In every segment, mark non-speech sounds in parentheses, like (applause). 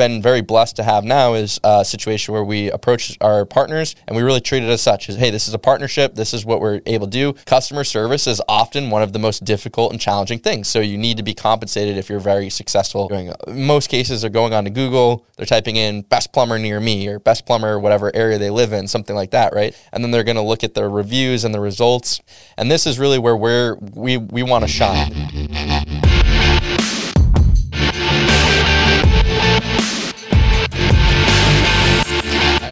been very blessed to have now is a situation where we approach our partners and we really treat it as such. Is hey, this is a partnership. This is what we're able to do. Customer service is often one of the most difficult and challenging things. So you need to be compensated if you're very successful. Doing uh, most cases, they're going on to Google, they're typing in best plumber near me or best plumber whatever area they live in, something like that, right? And then they're going to look at the reviews and the results. And this is really where we're, we we want to shine.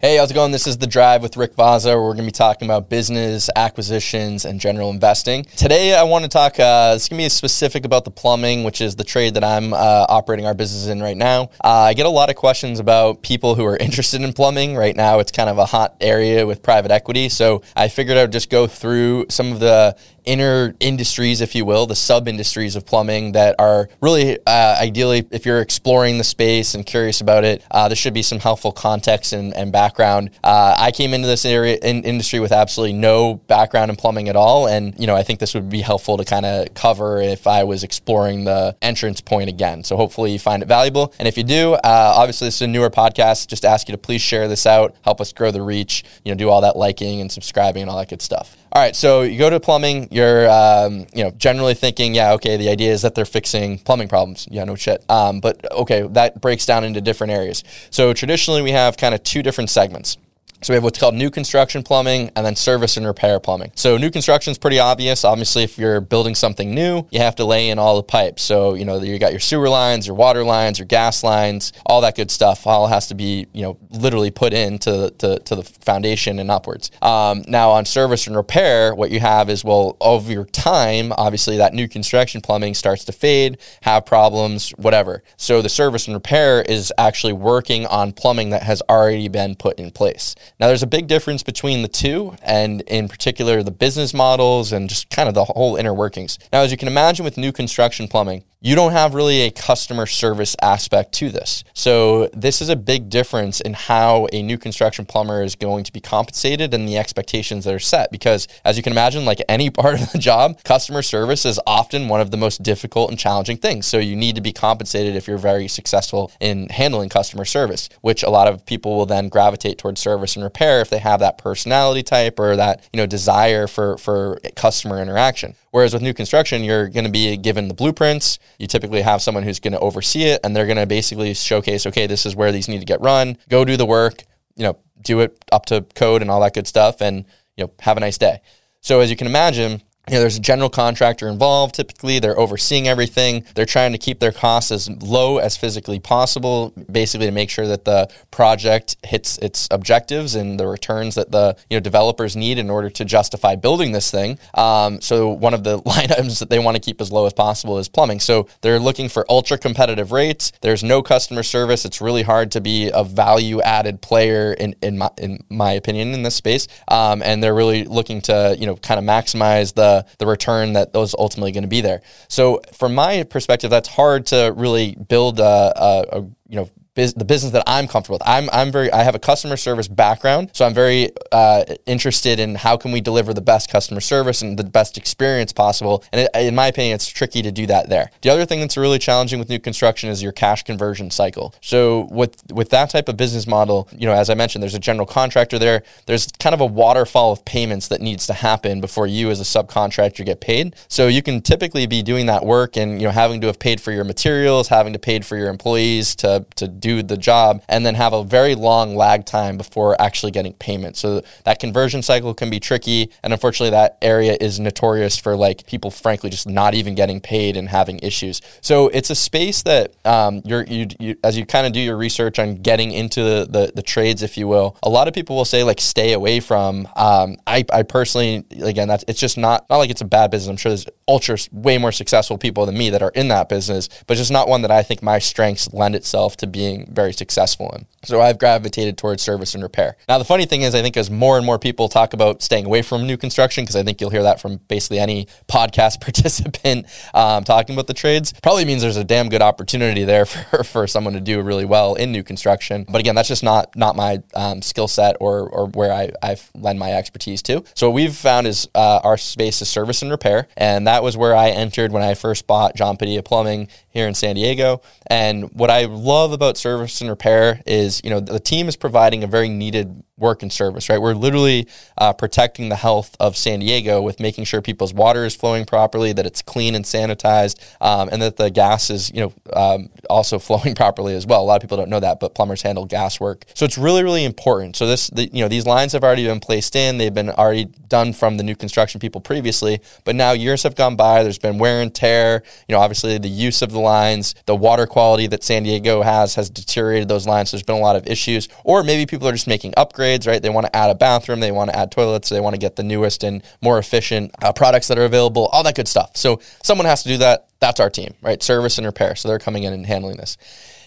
Hey, how's it going? This is The Drive with Rick Vaza. Where we're going to be talking about business, acquisitions, and general investing. Today, I want to talk, uh, is going to be specific about the plumbing, which is the trade that I'm uh, operating our business in right now. Uh, I get a lot of questions about people who are (laughs) interested in plumbing. Right now, it's kind of a hot area with private equity. So I figured I'd just go through some of the inner industries, if you will, the sub industries of plumbing that are really uh, ideally, if you're exploring the space and curious about it, uh, there should be some helpful context and, and background. Uh, I came into this area in industry with absolutely no background in plumbing at all, and you know I think this would be helpful to kind of cover if I was exploring the entrance point again. So hopefully you find it valuable, and if you do, uh, obviously this is a newer podcast. Just ask you to please share this out, help us grow the reach. You know, do all that liking and subscribing and all that good stuff. All right, so you go to plumbing. You're, um, you know, generally thinking, yeah, okay, the idea is that they're fixing plumbing problems. Yeah, no shit. Um, but okay, that breaks down into different areas. So traditionally, we have kind of two different segments. So we have what's called new construction plumbing and then service and repair plumbing. So new construction is pretty obvious. Obviously, if you're building something new, you have to lay in all the pipes. So, you know, you got your sewer lines, your water lines, your gas lines, all that good stuff. All has to be, you know, literally put into to, to the foundation and upwards. Um, now on service and repair, what you have is, well, over time, obviously that new construction plumbing starts to fade, have problems, whatever. So the service and repair is actually working on plumbing that has already been put in place. Now, there's a big difference between the two, and in particular, the business models and just kind of the whole inner workings. Now, as you can imagine with new construction plumbing, you don't have really a customer service aspect to this. So, this is a big difference in how a new construction plumber is going to be compensated and the expectations that are set. Because, as you can imagine, like any (laughs) part of the job, customer service is often one of the most difficult and challenging things. So, you need to be compensated if you're very successful in handling customer service, which a lot of people will then gravitate towards service and repair if they have that personality type or that you know desire for for customer interaction. Whereas with new construction, you're going to be given the blueprints. You typically have someone who's going to oversee it, and they're going to basically showcase, okay, this is where these need to get run. Go do the work. You know, do it up to code and all that good stuff, and you know, have a nice day. So as you can imagine, you know, there's a general contractor involved. Typically, they're overseeing everything. They're trying to keep their costs as low as physically possible, basically to make sure that the project hits its objectives and the returns that the you know developers need in order to justify building this thing. Um, so one of the (laughs) line items that they want to keep as low as possible is plumbing. So they're looking for ultra competitive rates. There's no customer service. It's really hard to be a value added player in in my in my opinion in this space. Um, and they're really looking to you know kind of maximize the the return that those ultimately going to be there. So from my perspective, that's hard to really build a, a, a you know biz- the business that I'm comfortable with. I'm I'm very I have a customer service background, so I'm very uh, interested in how can we deliver the best customer service and the best experience possible. And it, in my opinion, it's tricky to do that there. The other thing that's really challenging with new construction is your cash conversion cycle. So with with that type of business model, you know, as I mentioned, there's a general contractor there. There's kind of a waterfall of payments that needs to happen before you as a subcontractor get paid. So you can typically be doing that work and you know having to have paid for your materials, having to paid for your employees to to do do the job and then have a very long lag time before actually getting payment. So that conversion cycle can be tricky. And unfortunately, that area is notorious for like people, frankly, just not even getting paid and having issues. So it's a space that um, you're, you, you, as you kind of do your research on getting into the, the, the, trades, if you will, a lot of people will say like stay away from. Um, I, I personally, again, that's it's just not not like it's a bad business. I'm sure there's ultra way more successful people than me that are in that business, but just not one that I think my strengths lend itself to being being very successful in. So I've gravitated towards service and repair. Now, the funny thing is, I think as more and more people talk about staying away from new construction, because I think you'll hear that from basically any (laughs) podcast participant um, talking about the trades, probably means there's a damn good opportunity there (laughs) for, for someone to do really well in new construction. But again, that's just not not my um, skill set or, or where I, I've lend my expertise to. So what we've found is uh, our space is service and repair. And that was where I entered when I first bought John Padilla Plumbing here in San Diego. And what I love about service and repair is, you know, the team is providing a very needed work and service, right? We're literally uh, protecting the health of San Diego with making sure people's water is flowing properly, that it's clean and sanitized, um, and that the gas is, you know, um, also (laughs) flowing properly as well. A lot of people don't know that, but plumbers handle gas work, so it's really, really important. So this, the, you know, these lines have already been placed in; they've been already done from the new construction people previously, but now years have gone by. There's been wear and tear. You know, obviously the use of the lines, the water quality that San Diego has has deteriorated those lines. So there's been a lot of issues, or maybe people are just making upgrades, right? They want to add a bathroom, they want to add toilets, they want to get the newest and more efficient uh, products that are available, all that good stuff. So someone has to do that. That's our team, right? Service and repair. So they're coming in and handling this.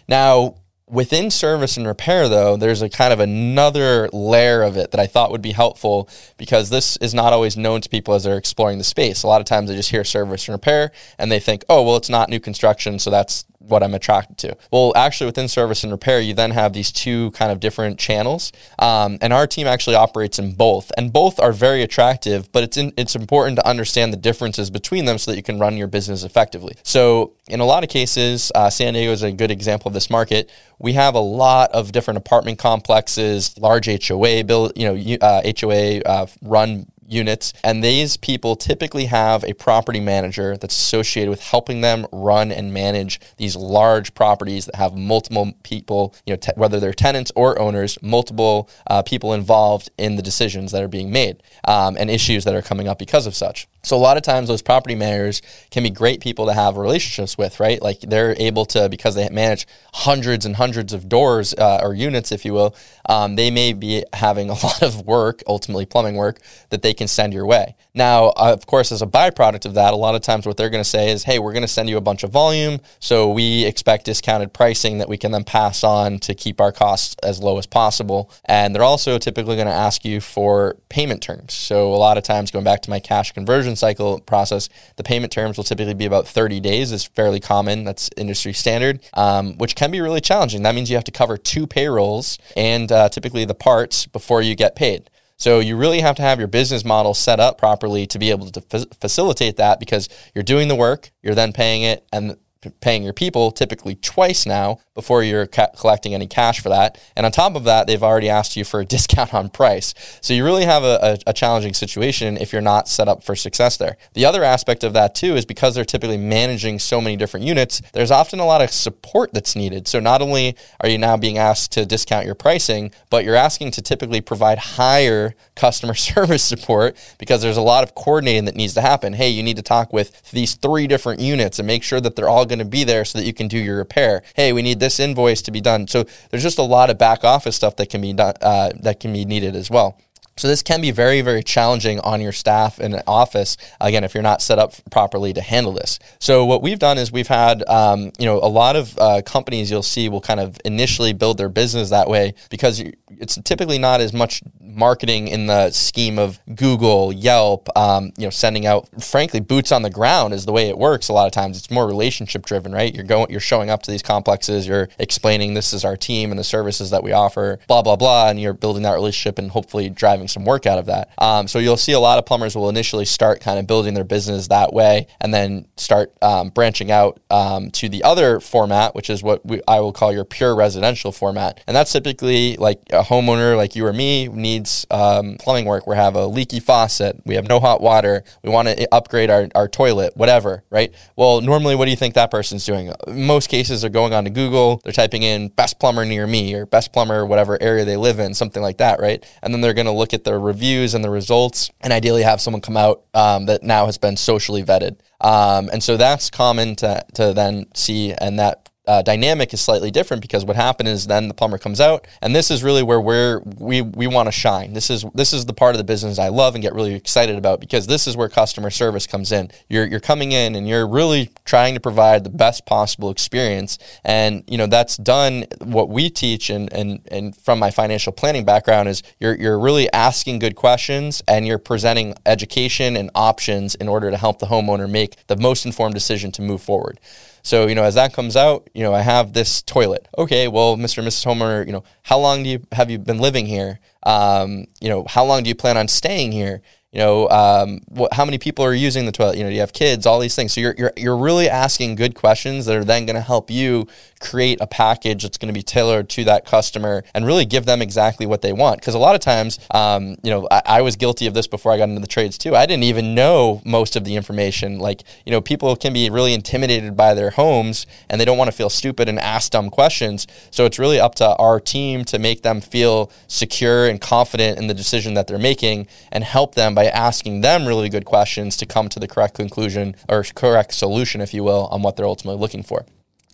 Now, within service and repair though there's a kind of another layer of it that i thought would be helpful because this is not always known to people as they're exploring the space a lot of times they just hear service and repair and they think oh well it's not new construction so that's what I'm attracted to. Well, actually, within service and repair, you then have these two kind of different channels, um, and our team actually operates in both, and both are very attractive. But it's in, it's important to understand the differences between them so that you can run your business effectively. So, in a lot of cases, uh, San Diego is a good example of this market. We have a lot of different apartment complexes, large HOA build, you know, uh, HOA uh, run units. And these people typically have a property manager that's associated with helping them run and manage these large properties that have multiple people, you know, whether they're tenants or owners, multiple uh, people involved in the decisions that are being made um, and issues that are coming up because of such. So a lot of times those property managers can be great people to have relationships with, right? Like they're able to because they manage hundreds and hundreds of doors uh, or units, if you will. Um, they may be having a (laughs) lot of work, ultimately plumbing work, that they can send your way. Now, uh, of course, as a byproduct of that, a lot of times what they're going to say is, "Hey, we're going to send you a bunch of volume, so we expect discounted pricing that we can then pass on to keep our costs as low as possible." And they're also typically going to ask you for payment terms. So a lot of times, going back to my cash conversion cycle process, the payment terms will typically be about 30 days, is fairly common. That's industry standard, um, which can be really challenging. That means you have to cover two payrolls and uh, typically the parts before you get paid. So you really have to have your business model set up properly to be able to f- facilitate that because you're doing the work, you're then paying it, and paying your people typically twice now before you're ca- collecting any cash for that. And on top of that, they've already asked you for a (laughs) discount on price. So you really have a, a, a, challenging situation if you're not set up for success there. The other aspect of that too is because they're typically managing so many different units, there's often a lot of support that's needed. So not only are you now being asked to discount your pricing, but you're asking to typically provide higher (laughs) customer service support because there's a lot of coordinating that needs to happen. Hey, you need to talk with these three different units and make sure that they're all going to be there so that you can do your repair. Hey, we need this invoice to be done. So there's just a lot of back office stuff that can be done uh, that can be needed as well. So this can be very, very challenging on your staff in an office. Again, if you're not set up properly to handle this. So what we've done is we've had, um, you know, a lot of uh, companies you'll see will kind of initially build their business that way because it's typically not as much marketing in the scheme of Google, Yelp, um, you know, sending out. Frankly, boots on the ground is the way it works. A lot of times, it's more relationship driven, right? You're going, you're showing up to these complexes, you're explaining this is our team and the services that we offer, blah blah blah, and you're building that relationship and hopefully driving driving some work out of that. Um, so you'll see a lot of plumbers will initially start kind of building their business that way and then start um, branching out um, to the other format, which is what we, I will call your pure residential format. And that's typically like a homeowner like you or me needs um, plumbing work. We have a leaky faucet, we have no hot water, we want to upgrade our, our toilet, whatever, right? Well, normally, what do you think that person's doing? Most cases are going on to Google, they're typing in best plumber near me or best plumber, whatever area they live in, something like that, right? And then they're going to look look at the reviews and the results, and ideally have someone come out um, that now has been socially vetted. Um, and so that's common to, to then see, and that uh, dynamic is slightly different because what happened is then the plumber comes out, and this is really where we're we we want to shine. This is this is the part of the business I love and get really excited about because this is where customer service comes in. You're you're coming in and you're really trying to provide the best possible experience, and you know that's done. What we teach and and and from my financial planning background is you're you're really asking good questions and you're presenting education and options in order to help the homeowner make the most informed decision to move forward. So, you know, as that comes out, you know, I have this toilet. Okay, well, Mr. and Mrs. Homer, you know, how long do you have you been living here? Um, you know, how long do you plan on staying here? You know, um, what, how many people are using the toilet? You know, do you have kids? All these things. So you're you're you're really asking good questions that are then going to help you create a package that's going to be tailored to that customer and really give them exactly what they want. Because a lot of times, um, you know, I, I was guilty of this before I got into the trades too. I didn't even know most of the information. Like, you know, people can be really intimidated by their homes and they don't want to feel stupid and ask dumb questions. So it's really up to our team to make them feel secure and confident in the decision that they're making and help them by asking them really good questions to come to the correct conclusion or correct solution, if you will, on what they're ultimately looking for.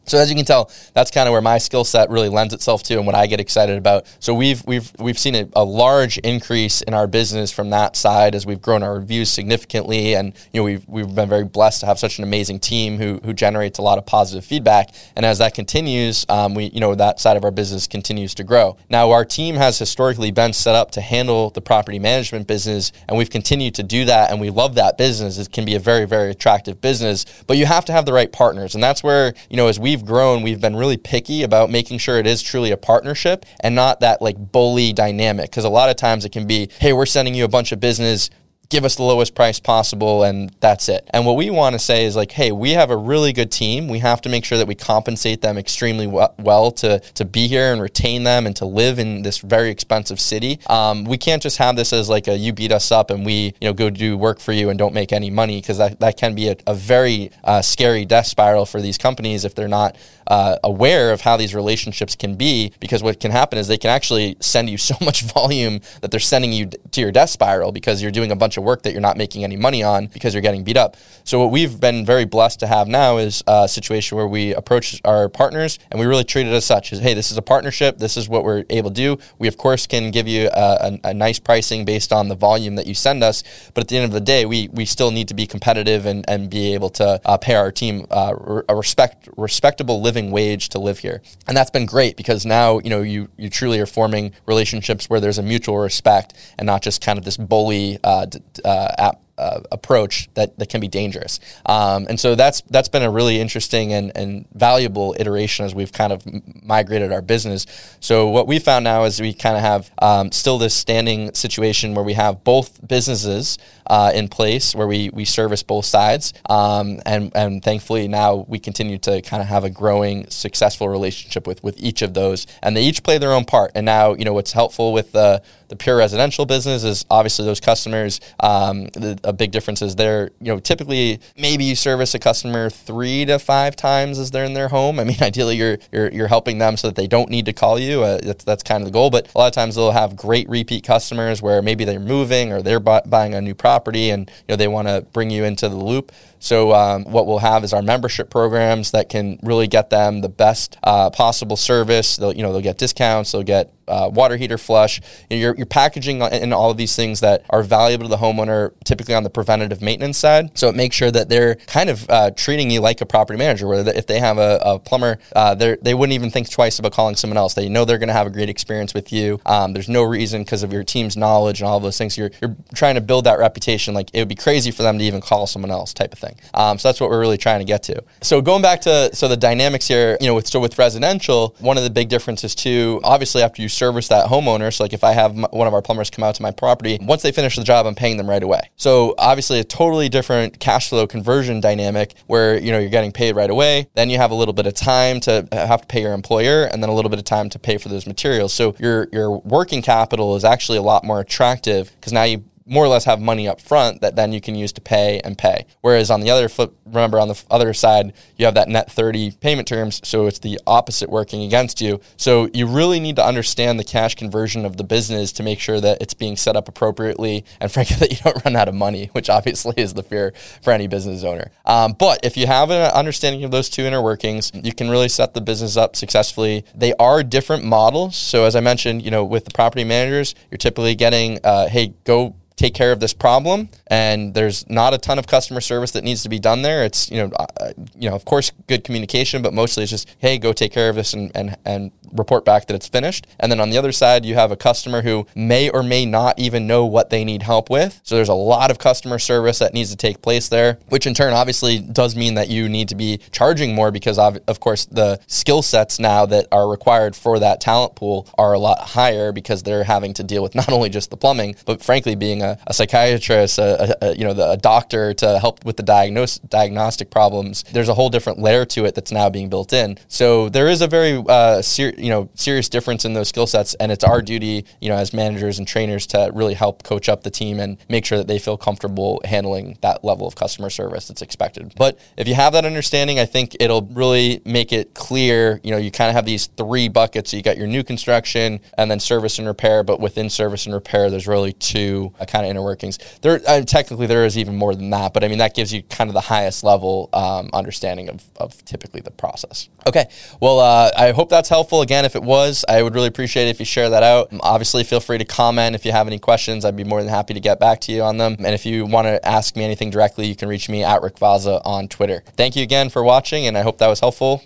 So as you can tell, that's kind of where my skill set really lends itself to, and what I get excited about. So we've we've we've seen a, a, large increase in our business from that side as we've grown our reviews significantly, and you know we've we've been very blessed to have such an amazing team who who generates a lot of positive feedback. And as that continues, um, we you know that side of our business continues to grow. Now our team has historically been set up to handle the property management business, and we've continued to do that, and we love that business. It can be a very very attractive business, but you have to have the right partners, and that's where you know as we we've grown, we've been really picky about making sure it is truly a partnership and not that like bully dynamic. Because a lot of times it can be, hey, we're sending you a bunch of business give us the lowest price possible and that's it. And what we want to say is like, hey, we have a really good team. We have to make sure that we compensate them extremely well to to be here and retain them and to live in this very expensive city. Um, we can't just have this as like a you beat us up and we you know go do work for you and don't make any money because that, that can be a, a very uh, scary death spiral for these companies if they're not uh, aware of how these relationships can be because what can happen is they can actually send you (laughs) so much volume that they're sending you to your death spiral because you're doing a bunch of work that you're not making any money on because you're getting beat up. So what we've been very blessed to have now is a situation where we approach our partners and we really treat it as such as, hey, this is a partnership. This is what we're able to do. We, of course, can give you a, a, a nice pricing based on the volume that you send us. But at the end of the day, we, we still need to be competitive and, and be able to uh, pay our team uh, a respect, respectable living wage to live here. And that's been great because now, you know, you, you truly are forming relationships where there's a mutual respect and not just kind of this bully uh, uh, app uh, approach that, that can be dangerous. Um, and so that's that's been a really interesting and, and valuable iteration as we've kind of migrated our business. So what we found now is we kind of have um, still this standing situation where we have both businesses uh, in place where we, we service both sides. Um, and, and thankfully now we continue to kind of have a growing successful relationship with, with each of those and they each play their own part. And now, you know, what's helpful with the, the pure residential business is obviously those customers, um, the, a big difference is they're, you know, typically maybe you service a customer three to five times as they're in their home. I mean, (laughs) ideally you're, you're, you're helping them so that they don't need to call you. Uh, that's, that's kind of the goal. But a lot of times they'll have great repeat customers where maybe they're moving or they're bu- buying a new property and, you know, they want to bring you into the loop. So um, what we'll have is our membership programs that can really get them the best uh, possible service. They'll, you know, they'll get discounts. They'll get uh, water heater flush. You know, you're, you're packaging in all of these things that are valuable to the homeowner, typically on the preventative maintenance side. So it makes sure that they're kind of uh, treating you like a property manager, where if they have a, a plumber, uh, they wouldn't even think twice about calling someone else. They know they're going to have a great experience with you. Um, there's no reason because of your team's knowledge and all those things. You're, you're trying to build that reputation. Like it would be crazy for them to even call someone else type of thing. Um, so that's what we're really trying to get to. So going back to so the dynamics here, you know, with, so with residential, one of the big differences too, obviously after you service that homeowner, so like if I have one of our plumbers come out to my property, once they finish the job, I'm paying them right away. So obviously a totally different cash flow conversion dynamic where, you know, you're getting paid right away. Then you have a little bit of time to uh, have to pay your employer and then a little bit of time to pay for those materials. So your, your working capital is actually a lot more attractive because now you more or less have money up front that then you can use to pay and pay. Whereas on the other flip, remember on the other side, you have that net 30 payment terms, so it's the opposite working against you. So you really need to understand the cash conversion of the business to make sure that it's being set up appropriately and (laughs) frankly that you don't run out of money, which obviously is the fear for any business owner. Um, but if you have an understanding of those two inner workings, you can really set the business up successfully. They are different models. So as I mentioned, you know, with the property managers, you're typically getting, uh, hey, go take care of this problem and there's not a ton of customer service that needs to be done there it's you know uh, you know of course good communication but mostly it's just hey go take care of this and and, and report back that it's finished. And then on the other side, you have a customer who may or may not even know what they need help with. So there's a lot of customer service that needs to take place there, which in turn obviously does mean that you need to be charging more because of, of course the skill sets now that are required for that talent pool are a lot higher because they're having to deal with (laughs) not only just the plumbing, but frankly being a, a, a psychiatrist, a, a, you know, the, a doctor to help with the diagnose, diagnostic problems. There's a whole different layer to it that's now being built in. So there is a very, uh, ser- you know, serious difference in those skill sets, and it's our duty, you know, as managers and trainers to really help coach up the team and make sure that they feel comfortable handling that level of customer service that's expected. But if you have that understanding, I think it'll really make it clear. You know, you kind of have these three buckets. You got your new construction and then service and repair, but within service and repair, there's really two kind of inner workings. There, uh, technically, there is even more than that, but I mean that gives you kind of the highest level um, understanding of, of typically the process. Okay, well, uh, I hope that's helpful. Again, if it was, I would really appreciate it if you share that out. Um, obviously, feel free to comment if you have any questions. I'd be more than happy to get back to you on them. And if you want to ask me anything directly, you can reach me at Rick Vaza on Twitter. Thank you again for watching, and I hope that was helpful.